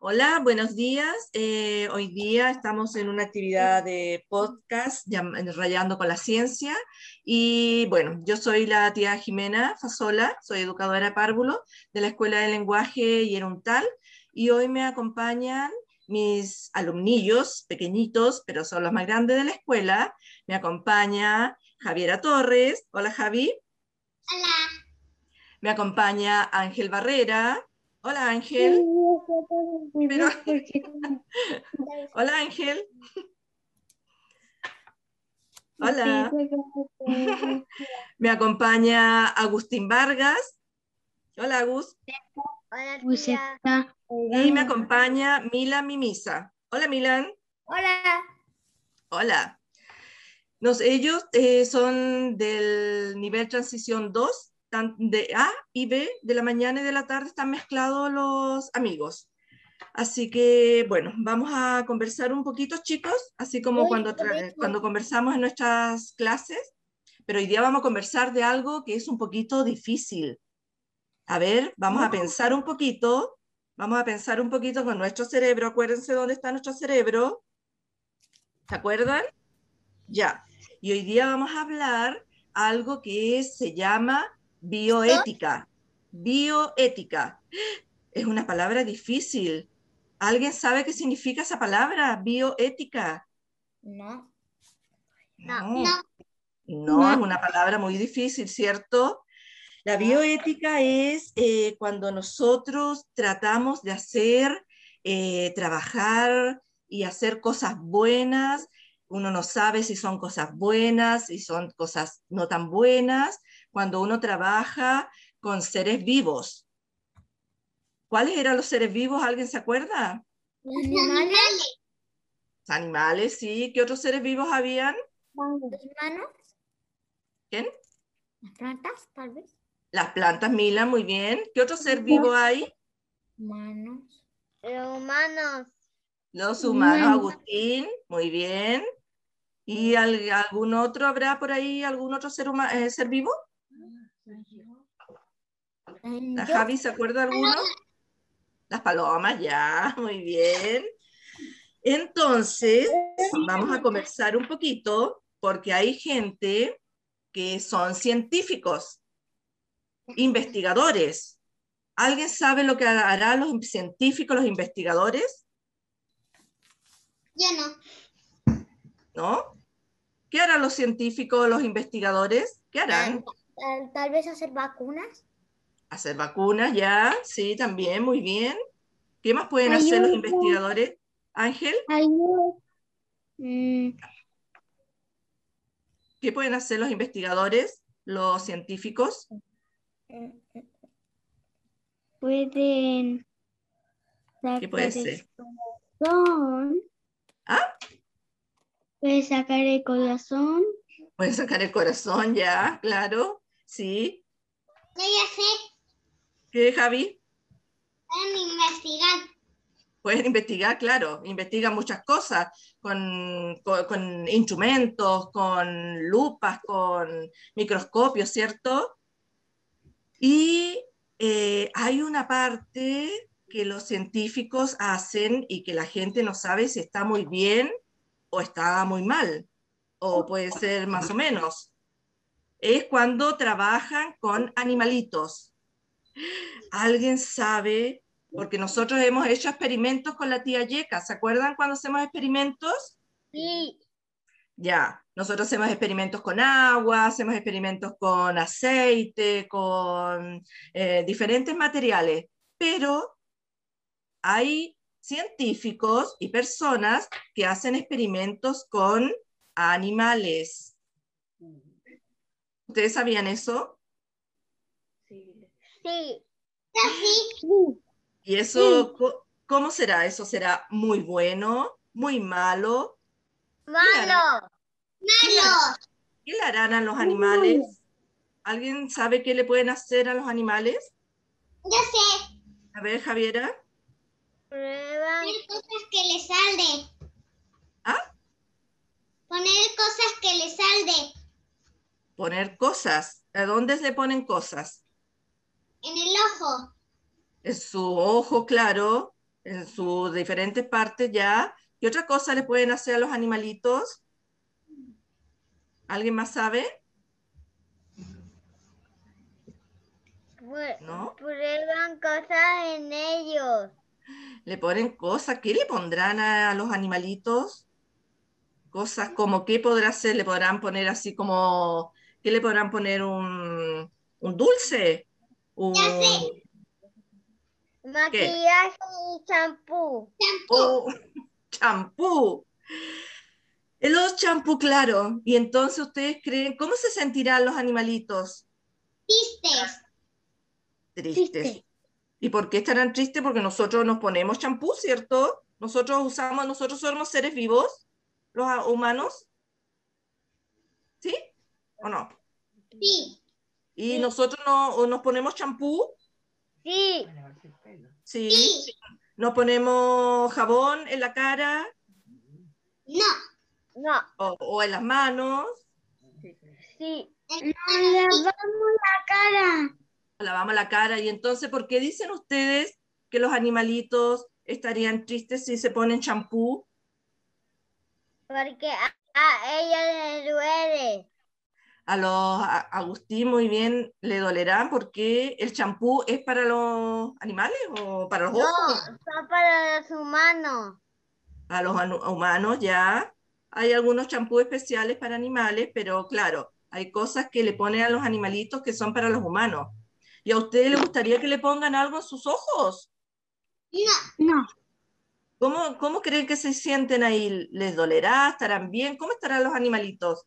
Hola, buenos días. Eh, hoy día estamos en una actividad de podcast Rayando con la Ciencia. Y bueno, yo soy la tía Jimena Fasola, soy educadora párvulo de la Escuela de Lenguaje Hieruntal. Y hoy me acompañan mis alumnillos pequeñitos, pero son los más grandes de la escuela. Me acompaña Javiera Torres. Hola, Javi. Hola. Me acompaña Ángel Barrera. Hola Ángel. Hola Ángel. Hola. Me acompaña Agustín Vargas. Hola Agus. Hola Y me acompaña Milan Mimisa. Hola Milan. Hola. Hola. Nos, ellos eh, son del nivel transición 2 de A y B de la mañana y de la tarde están mezclados los amigos. Así que, bueno, vamos a conversar un poquito, chicos, así como cuando, cuando conversamos en nuestras clases, pero hoy día vamos a conversar de algo que es un poquito difícil. A ver, vamos a pensar un poquito, vamos a pensar un poquito con nuestro cerebro. Acuérdense dónde está nuestro cerebro. ¿Se acuerdan? Ya. Y hoy día vamos a hablar algo que se llama Bioética. Bioética. Es una palabra difícil. ¿Alguien sabe qué significa esa palabra? Bioética. No. No. No, es una palabra muy difícil, ¿cierto? La bioética es eh, cuando nosotros tratamos de hacer, eh, trabajar y hacer cosas buenas. Uno no sabe si son cosas buenas, si son cosas no tan buenas, cuando uno trabaja con seres vivos. ¿Cuáles eran los seres vivos? ¿Alguien se acuerda? Los animales. Los animales, sí. ¿Qué otros seres vivos habían? Los humanos. ¿Quién? Las plantas, tal vez. Las plantas, Mila, muy bien. ¿Qué otro ser vivo hay? Humanos. Los humanos. Los humanos, Agustín, muy bien. ¿Y algún otro habrá por ahí, algún otro ser, eh, ser vivo? ¿La Javi se acuerda de alguno? Las palomas, ya, muy bien. Entonces, vamos a conversar un poquito porque hay gente que son científicos, investigadores. ¿Alguien sabe lo que harán los científicos, los investigadores? Yo no. ¿No? ¿Qué harán los científicos, los investigadores? ¿Qué harán? Tal vez hacer vacunas. Hacer vacunas, ya, sí, también, muy bien. ¿Qué más pueden hacer los investigadores? Ángel. Mm. ¿Qué pueden hacer los investigadores, los científicos? Pueden. ¿Qué puede ser? Corazón. ¿Ah? Pueden sacar el corazón. Pueden sacar el corazón, ya, claro, sí. Ya sé. ¿Qué, Javi? Pueden investigar. Pueden investigar, claro, investigan muchas cosas con, con, instrumentos, con lupas, con microscopios, ¿cierto? Y eh, hay una parte que los científicos hacen y que la gente no sabe si está muy bien o está muy mal, o puede ser más o menos. Es cuando trabajan con animalitos. ¿Alguien sabe? Porque nosotros hemos hecho experimentos con la tía Yeca. ¿Se acuerdan cuando hacemos experimentos? Sí. Ya, nosotros hacemos experimentos con agua, hacemos experimentos con aceite, con eh, diferentes materiales, pero hay científicos y personas que hacen experimentos con animales. ¿Ustedes sabían eso? Sí. ¿Y eso cómo será? ¿Eso será muy bueno, muy malo? Malo. Malo. ¿Qué le harán a los animales? ¿Alguien sabe qué le pueden hacer a los animales? Ya sé. A ver, Javiera. Poner cosas que le salde. ¿Ah? Poner cosas que le salde. Poner cosas. ¿A dónde se ponen cosas? En el ojo. En su ojo, claro. en sus diferentes partes ya. ¿Qué otra cosa le pueden hacer a los animalitos? ¿Alguien más sabe? ¿No? Prueban cosas en ellos. Le ponen cosas. ¿Qué le pondrán a los animalitos? Cosas como, ¿qué podrá ser? Le podrán poner así como, ¿qué le podrán poner? Un, un dulce. Un, Maquillaje y champú. Oh, champú. Los champú, claro. Y entonces ustedes creen, ¿cómo se sentirán los animalitos? Tristes. Tristes. ¿Y por qué estarán tristes? Porque nosotros nos ponemos champú, ¿cierto? Nosotros usamos, nosotros somos seres vivos, los humanos. ¿Sí? ¿O no? Sí. ¿Y nosotros no, nos ponemos champú? Sí. Sí. ¿Nos ponemos jabón en la cara? No. No. O, en las manos. Sí. Lavamos la cara. Lavamos la cara. Y entonces, ¿por qué dicen ustedes que los animalitos estarían tristes si se ponen champú? Porque a, a ella le duele a los Agustín muy bien le dolerán porque el champú es para los animales o para los ojos. No, para los humanos. A los humanos ya. Hay algunos champús especiales para animales, pero claro, hay cosas que le ponen a los animalitos que son para los humanos. ¿Y a ustedes les gustaría que le pongan algo en sus ojos? No. No. ¿Cómo, ¿Cómo creen que se sienten ahí? ¿Les dolerá? ¿Estarán bien? ¿Cómo estarán los animalitos?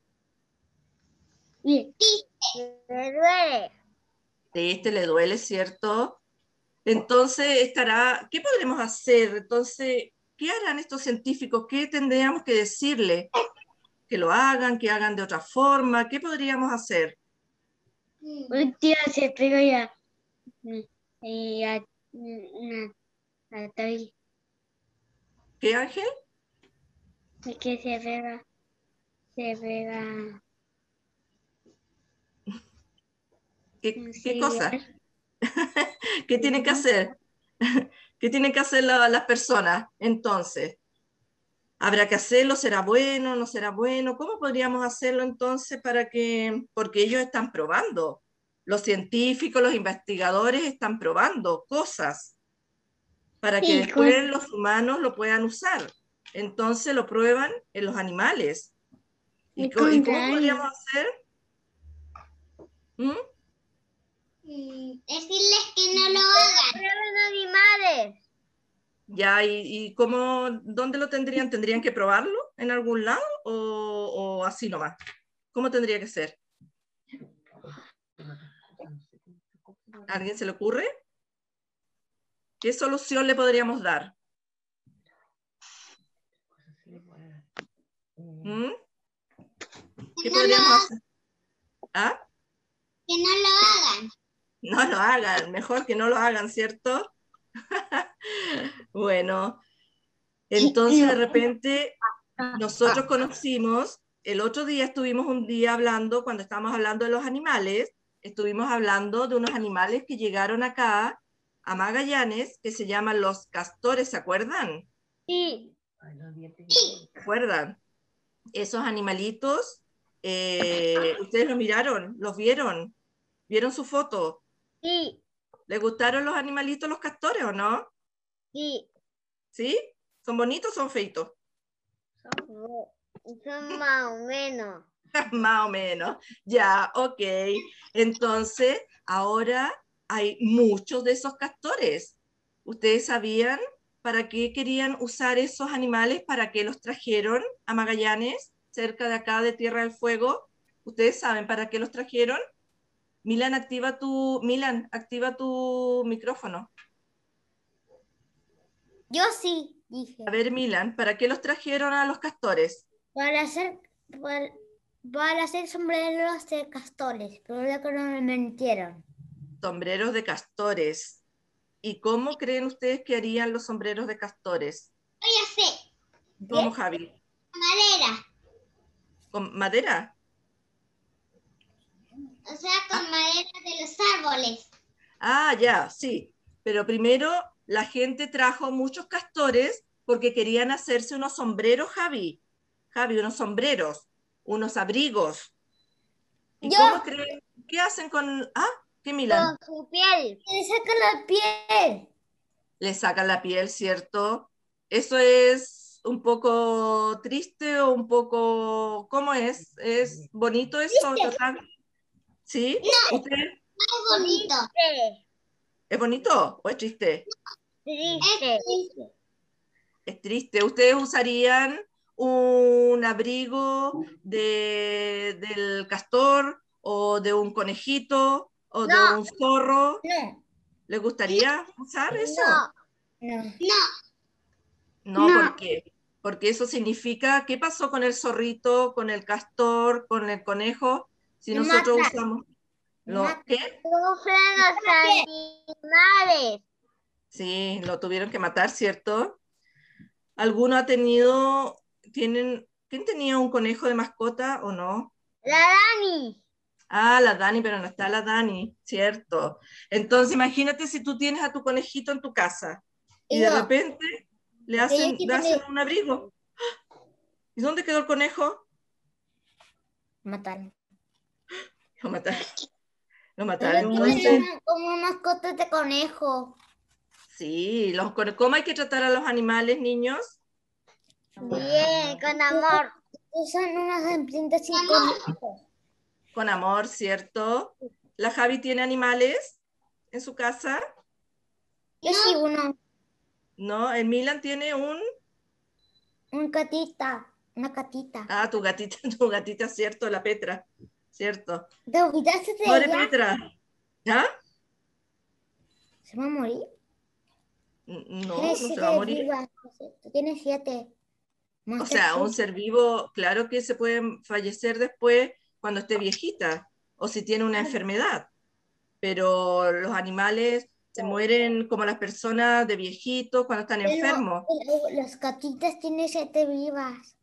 Sí. Le duele. Este le duele, ¿cierto? Entonces estará, ¿qué podremos hacer? Entonces, ¿qué harán estos científicos? ¿Qué tendríamos que decirle? Que lo hagan, que hagan de otra forma, ¿qué podríamos hacer? Un tío se pega ya. Y a, ¿Qué, Ángel? Que se pega, se pega ¿Qué, cosa? ¿Qué tienen que hacer? ¿Qué tienen que hacer las personas entonces? ¿Habrá que hacerlo? ¿Será bueno? ¿No será bueno? ¿Cómo podríamos hacerlo entonces para que, porque ellos están probando, los científicos, los investigadores están probando cosas para que después los humanos lo puedan usar. Entonces lo prueban en los animales. ¿Y, cómo, podríamos hacer? ¿Mm? Decirles que no lo hagan. animales. Ya, ¿y, cómo, dónde lo tendrían? ¿Tendrían que probarlo en algún lado o, o así nomás? ¿Cómo tendría que ser? ¿Alguien se le ocurre? ¿Qué solución le podríamos dar? ¿Mm? ¿Qué podríamos hacer? ¿Ah? Que no lo hagan no lo hagan, mejor que no lo hagan, ¿cierto? bueno, entonces de repente nosotros conocimos, el otro día estuvimos un día hablando, cuando estábamos hablando de los animales, estuvimos hablando de unos animales que llegaron acá a Magallanes, que se llaman los castores, ¿se acuerdan? Sí. ¿Se acuerdan? Esos animalitos, eh, ¿ustedes los miraron? ¿Los vieron? ¿Vieron su foto? Sí. ¿Le gustaron los animalitos, los castores o no? Sí. ¿Sí? ¿Son bonitos o son feitos? Son, más o menos. más o menos. Ya, ok. Entonces, ahora hay muchos de esos castores. ¿Ustedes sabían para qué querían usar esos animales? ¿Para qué los trajeron a Magallanes, cerca de acá de Tierra del Fuego? ¿Ustedes saben para qué los trajeron? Milan, activa tu, Milan, activa tu micrófono. Yo sí, dije. A ver, Milan, ¿para qué los trajeron a los castores? Para hacer, para, hacer sombreros de castores, pero lo que no me mentieron. Sombreros de castores. ¿Y cómo creen ustedes que harían los sombreros de castores? Yo ya sé. ¿Cómo, Javi? Madera. ¿Con madera? O sea, con madera de los árboles. Ah, ya, sí. Pero primero la gente trajo muchos castores porque querían hacerse unos sombreros, Javi. Javi, unos sombreros, unos abrigos. ¿Y Yo- cómo creen? ¿Qué hacen con... Ah, ¿qué Milan? Con su piel. Le saca la piel. Le sacan la piel, ¿cierto? Eso es un poco triste o un poco... ¿Cómo es? ¿Es bonito eso? Total? ¿Sí? ¿Usted- Es bonito. ¿Es bonito o es triste? Triste. Es triste. ¿Ustedes usarían un abrigo de, del castor o de un conejito o de No. un zorro? No, ¿Les gustaría usar eso? No. no. No, No. ¿por qué? Porque eso significa, ¿qué pasó con el zorrito, con el castor, con el conejo? Si nosotros matan. usamos... Lo ¿Lo matan. qué? Sufren los animales. Sí, lo tuvieron que matar, ¿cierto? ¿Alguno ha tenido, tienen, ¿quién tenía un conejo de mascota o no? La Dani. Ah, la Dani, pero no está la Dani, ¿cierto? Entonces imagínate si tú tienes a tu conejito en tu casa y Y de no. repente le hacen, le hacen un abrigo. ¿Y dónde quedó el conejo? Mataron. Lo mataron. Lo mataron. una- como mascotas de conejo. sí, los, ¿cómo hay que tratar a los animales, niños? Bien, con amor. Usan unas imprentas sin conejos. Con amor, ¿cierto? ¿La Javi tiene animales en su casa? Yo sí, uno, No, el Milan tiene un... un catita, una catita. Ah, tu gatita, tu gatita, ¿cierto? La Petra, ¿cierto? ¿Te olvidaste de Pobre ella? Petra. ¿Ya? ¿Se va a morir? N- No, no se va a morir. vivas. Tú tienes siete. O sea, un ser vivo, claro que se puede fallecer después cuando esté viejita o si tiene una enfermedad. Pero los animales se mueren como las personas de viejitos cuando están Pero, enfermos. pero Las gatitas tienen siete vivas.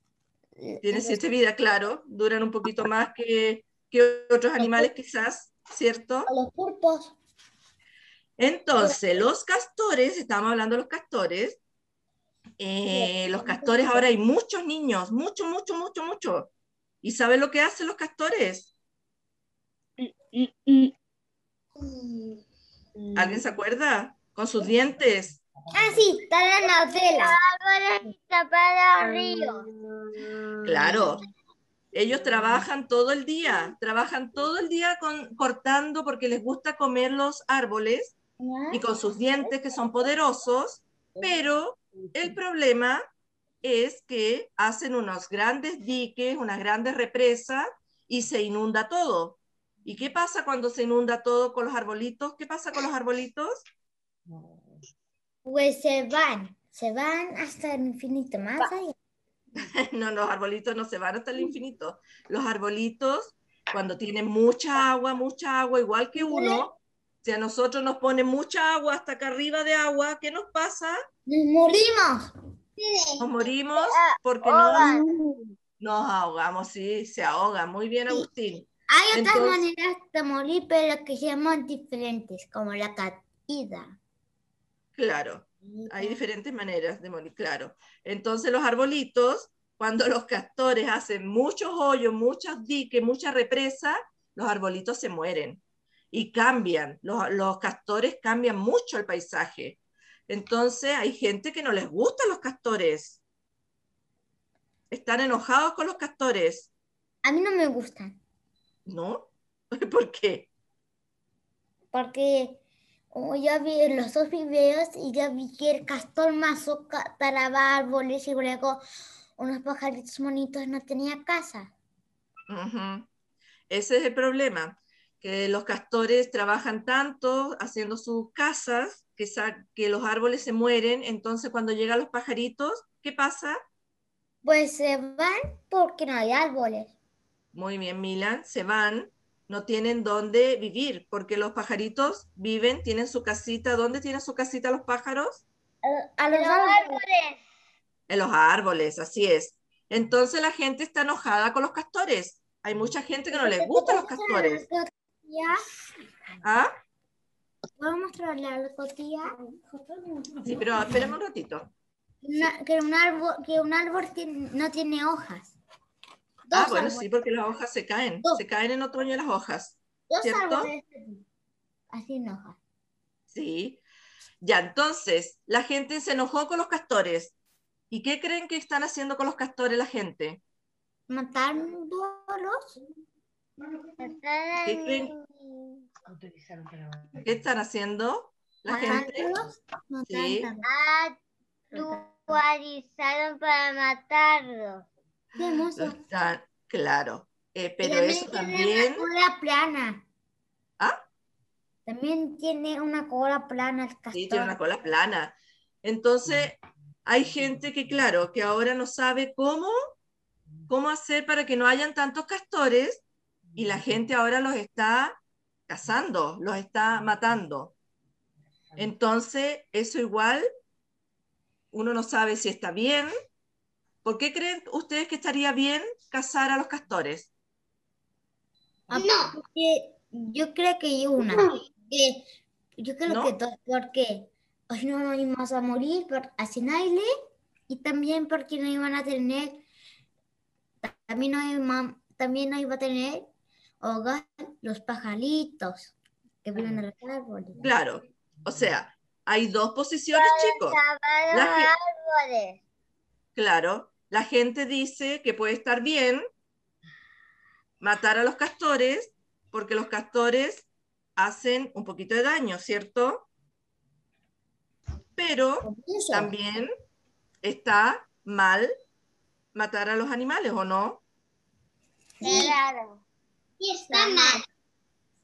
Tienen Los- siete vidas, claro, duran un poquito más que, que otros animales quizás, ¿cierto? a Los pulpos. Entonces, los castores, estamos hablando de los castores, eh, los castores ahora hay muchos niños, muchos, muchos, muchos, muchos. ¿Y saben lo que hacen los castores? ¿Alguien se acuerda? Con sus dientes. Ah, sí, están en la vela. Árboles ríos. Claro. Ellos trabajan todo el día, trabajan todo el día con, cortando porque les gusta comer los árboles y con sus dientes que son poderosos, pero el problema es que hacen unos grandes diques, unas grandes represas y se inunda todo. ¿Y qué pasa cuando se inunda todo con los arbolitos? ¿Qué pasa con los arbolitos? Pues se van, se van hasta el infinito, más allá. No, los arbolitos no se van hasta el infinito. Los arbolitos, cuando tienen mucha agua, mucha agua, igual que uno, si a nosotros nos ponen mucha agua hasta acá arriba de agua, ¿qué nos pasa? Nos morimos. Nos morimos porque ahogan. nos, ahogamos, sí, se ahoga. Muy bien, Agustín. Hay otras Entonces- maneras de morir, pero que se llaman diferentes, como la caída. Claro, hay diferentes maneras de morir, claro. Entonces los arbolitos, cuando los castores hacen muchos hoyos, muchos diques, muchas represas, los arbolitos se mueren y cambian. Los, los castores cambian mucho el paisaje. Entonces hay gente que no les gustan los castores. Están enojados con los castores, A mí no me gustan, ¿no? ¿Por qué? porque como ya vi los dos videos y ya vi que el castor mazo talaba árboles y luego unos pajaritos bonitos no tenía casa. Ese es el problema, que los castores trabajan tanto haciendo sus casas que, que los árboles se mueren, entonces cuando llegan los pajaritos, ¿qué pasa? Pues se van porque no hay árboles. Muy bien, Milan, se van, no tienen dónde vivir, porque los pajaritos viven, tienen su casita. ¿Dónde tienen su casita los pájaros? A, a los Los árboles. En los árboles, así es. Entonces la gente está enojada con los castores. Hay mucha gente que no les gustan los castores. Ya, ¿Ah? ¿Puedo mostrarle algo, tía? Sí, pero espérame un ratito. Una- que un árbol, que un árbol tiene- no tiene hojas. Dos Ah, bueno, árboles, sí, porque las hojas se caen. Dos. Se caen en otoño las hojas. dos ¿cierto? árboles así en hojas. Sí. Ya, entonces, la gente se enojó con los castores. ¿Y qué creen que están haciendo con los castores la gente? Matándolos. ¿Qué creen? ¿Qué están haciendo la gente? Matándolos. Sí. matándolos. Actualizaron para matarlo. Qué hermoso. Están- claro. Eh, pero también eso tiene también... una cola plana. ¿Ah? También tiene una cola plana el castor. Sí, tiene una cola plana. Entonces, hay gente que, claro, que ahora no sabe cómo, cómo hacer para que no hayan tantos castores y la gente ahora los está cazando, los está matando. Entonces, eso igual, uno no sabe si está bien. ¿Por qué creen ustedes que estaría bien cazar a los castores? Ah, porque yo creo que hay una. yo creo ¿No? que dos, porque hoy no nos íbamos a morir por Asenaile y también porque no iban a tener, también no iba, también no iba a tener hogar los pajaritos que viven en los árboles. Claro, o sea, hay dos posiciones, chicos. Ge- árboles. Claro, la gente dice que puede estar bien matar a los castores porque los castores hacen un poquito de daño, ¿cierto? Pero también está mal matar a los animales, ¿o no? Claro. y está mal.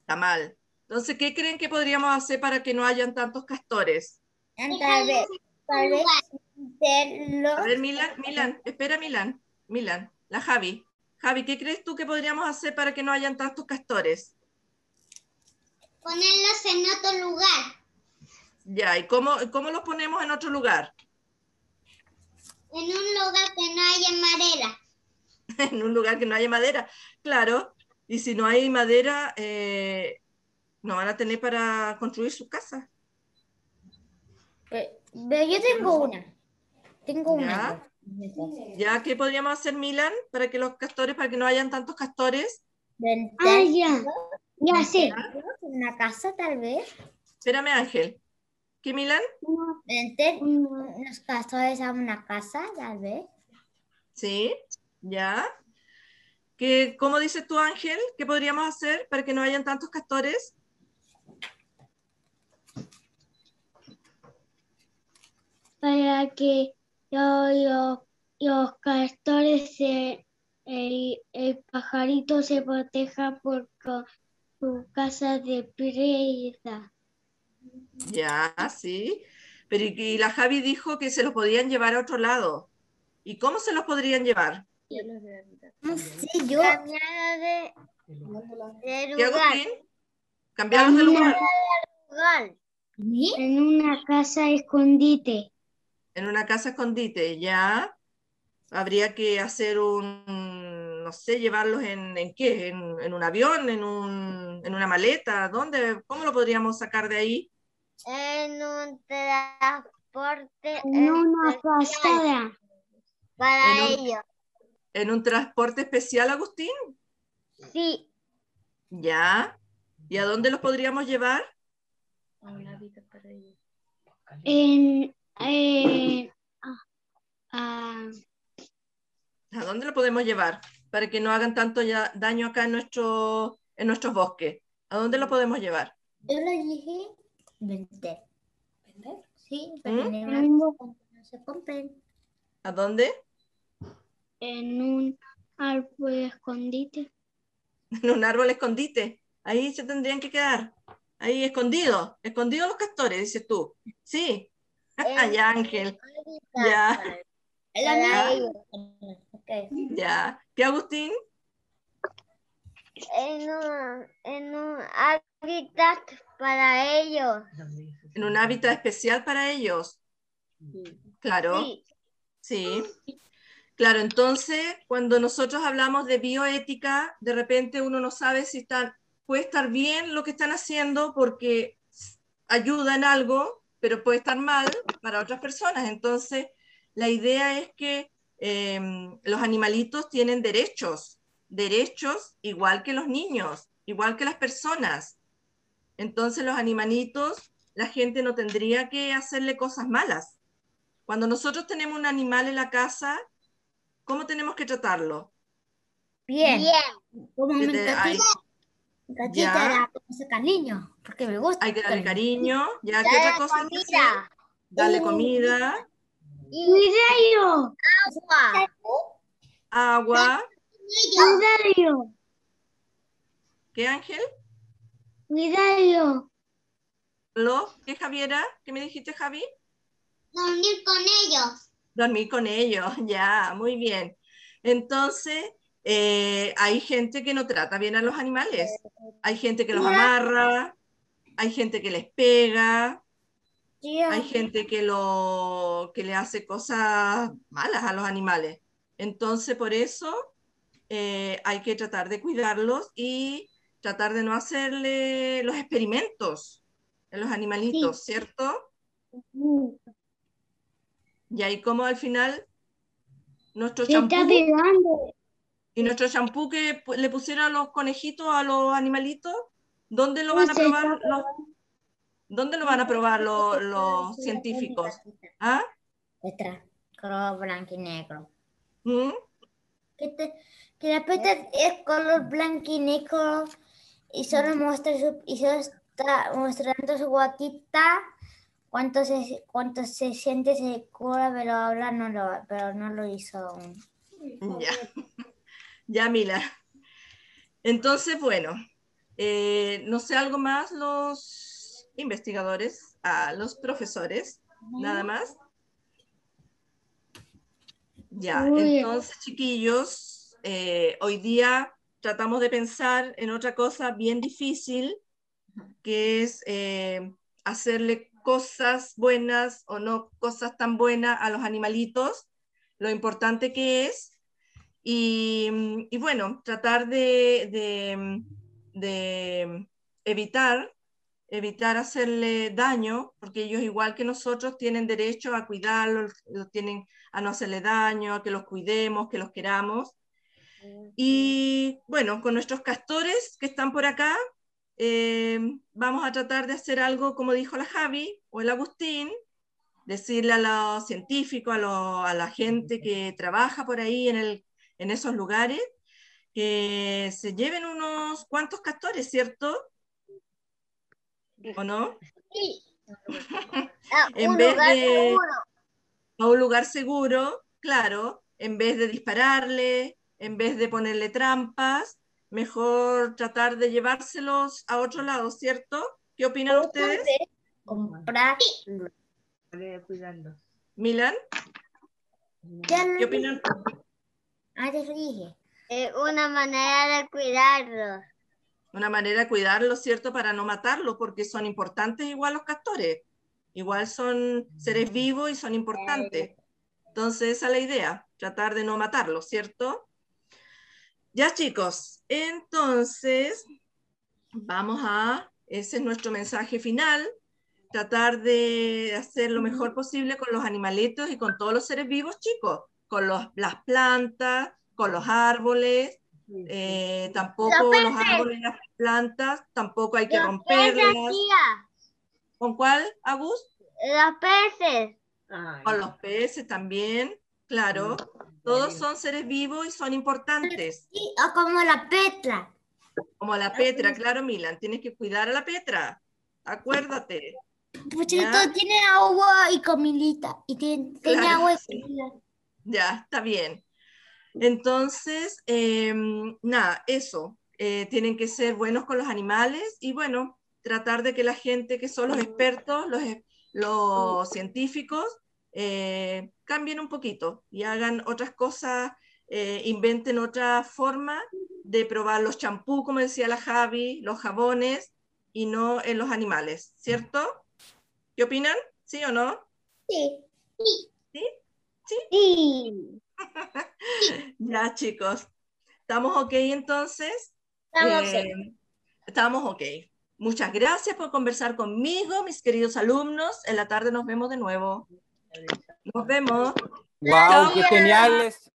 Está mal. Entonces, ¿qué creen que podríamos hacer para que no hayan tantos castores? Tal vez, tal vez A ver, Milan, Milan, espera, Milan, Milan, la Javi. Javi, ¿qué crees tú que podríamos hacer para que no hayan tantos castores? ponerlos en otro lugar. Ya, ¿y cómo, cómo los ponemos en otro lugar? En un lugar que no haya madera. en un lugar que no haya madera. Claro, y si no hay madera, eh, no van a tener para construir. Pero, pero yo tengo una. Tengo una. ¿Ya qué podríamos hacer, Milan, para que los castores, para que no hayan tantos castores? Ah, ya. Ya sé. Una casa, tal vez. Espérame, Ángel. ¿Qué, Milan? Vender los castores a una casa, tal vez. Sí, ya. ¿Qué, ¿Cómo dices tú, Ángel? ¿Qué podríamos hacer para que no hayan tantos castores? Para que lo- lo- los castores, se, el, el pajarito se proteja por su casa de presa. Ya, sí. Pero y, y la Javi dijo que se los podían llevar a otro lado. ¿Y cómo se los podrían llevar? No sé, yo. De, de ¿Qué, lugar. Agustín? ¿Cambiarlos de lugar? lugar. ¿Sí? En una casa escondite. En una casa escondite, ya. Habría que hacer un, no sé, llevarlos en, ¿en qué? ¿En, en un avión? ¿En, un, ¿En una maleta? ¿Dónde? ¿Cómo lo podríamos sacar de ahí? En un transporte En una especial para En un- ellos. ¿En un transporte especial, Agustín? Sí, Ya. ¿Y a dónde los podríamos llevar? en, eh, ah, ah, ¿A dónde lo podemos llevar? Para que no hagan tanto ya- daño acá en, nuestro, en nuestros bosques. ¿A dónde lo podemos llevar? Yo le dije vender. ¿Vender? Sí, para ¿Mm? una casa que no se compren. ¿A dónde? en un árbol escondite. En un árbol escondite. Ahí se tendrían que quedar. Ahí escondidos. Escondidos los castores, dices tú. Sí. Ya, Ángel. Ya, ya. ¿Qué, Agustín? En un, en un hábitat para ellos. En un hábitat especial para ellos. Claro. Sí, Sí. Claro, entonces cuando nosotros hablamos de bioética, de repente uno no sabe si están, puede estar bien lo que están haciendo porque ayuda en algo, pero puede estar mal para otras personas. Entonces, la idea es que em, los animalitos tienen derechos, derechos igual que los niños, igual que las personas. Entonces, los animalitos, la gente no tendría que hacerle cosas malas. Cuando nosotros tenemos un animal en la casa, ¿cómo tenemos que tratarlo? Bien. Como hay, gatita, Ya. ese cariño, porque me gusta. hay que darle cariño, ya, ¿qué Dale otra cosa comida. Darle comida, Cuidado. Agua. agua. Cuidado. ¿Qué, Ángel? Cuidado. ¿Lo? ¿Qué, Javiera? ¿Qué me dijiste, Javi? Dormir con ellos. Dormir con ellos, ya, muy bien. Entonces, eh, hay gente que no trata bien a los animales. Hay gente que los amarra, hay gente que les pega, hay gente que, lo, que le hace cosas malas a los animales. Entonces, por eso eh, hay que tratar de cuidarlos y tratar de no hacerle los experimentos en los animalitos, ¿cierto? Y ahí como al final nuestro Se está champú pegando. Y nuestro champú que le pusieron a los conejitos, a los animalitos, ¿dónde lo van a probar los, ¿dónde lo van a probar los, los científicos? ¿Ah? Letra, color blanco y negro. ¿Mm? Que, te- que la peta es color blanco y negro y solo muestra su, y solo está mostrando su guatita cuánto se, cuánto se siente segura, pero ahora no lo, pero no lo hizo aún. Ya, ya, Mila. Entonces, bueno, eh, no sé algo más los investigadores, a los profesores, nada más. Ya, entonces, chiquillos, eh, hoy día tratamos de pensar en otra cosa bien difícil, que es eh, hacerle cosas buenas o no cosas tan buenas a los animalitos, lo importante que es, y, mm, y bueno, tratar de, de- de evitar, evitar hacerle daño, porque ellos igual que nosotros tienen derecho a cuidarlos, los tienen a no hacerle daño, a que los cuidemos, que los queramos. Y bueno, con nuestros castores que están por acá, eh, vamos a tratar de hacer algo como dijo la Javi o el Agustín, decirle a los científicos, a, lo- a la gente que trabaja por ahí en, el, en esos lugares, que se lleven unos cuantos castores, ¿cierto? ¿O no? Sí. Ah, En un vez lugar de- seguro. a un lugar seguro, claro, en vez de dispararle, en vez de ponerle trampas, mejor tratar de llevárselos a otro lado, ¿cierto? ¿Qué opinan ustedes? Comprar. cuidarlos. Milan, ¿qué opinan? Ah, ya lo dije. Es una manera de cuidarlos. Una manera de cuidarlos, ¿cierto? Para no matarlos, porque son importantes igual los castores. Igual son seres vivos y son importantes. Entonces, esa es la idea, tratar de no matarlos, ¿cierto? Ya, chicos, entonces vamos a, ese es nuestro mensaje final, tratar de hacer lo mejor posible con los animalitos y con todos los seres vivos, chicos, con los- las plantas, con los árboles, eh, tampoco Los árboles y las plantas, tampoco hay que Los romperlas. peces, tía. ¿Con cuál, Agus? Los peces. Con los peces también, claro. Todos son seres vivos y son importantes. Sí, o como la Petra. Como la Petra, claro, Milan, tienes que cuidar a la Petra. Acuérdate. Puchito tiene agua y comidita. Y tiene, agua y sí. Ya, está bien. Entonces, em, nada, eso. Eh, tienen que ser buenos con los animales y bueno, tratar de que la gente que son los expertos, los, e- los científicos, eh, cambien un poquito y hagan otras cosas, eh, inventen otra forma de probar los champú, como decía la Javi, los jabones y no en los animales, ¿cierto? ¿Qué opinan? ¿Sí o no? Sí. Sí. Ya, chicos. ¿Estamos ok entonces? Estamos Eh, Estamos ok. Muchas gracias por conversar conmigo, mis queridos alumnos. En la tarde nos vemos de nuevo. Nos vemos. Wow, qué geniales.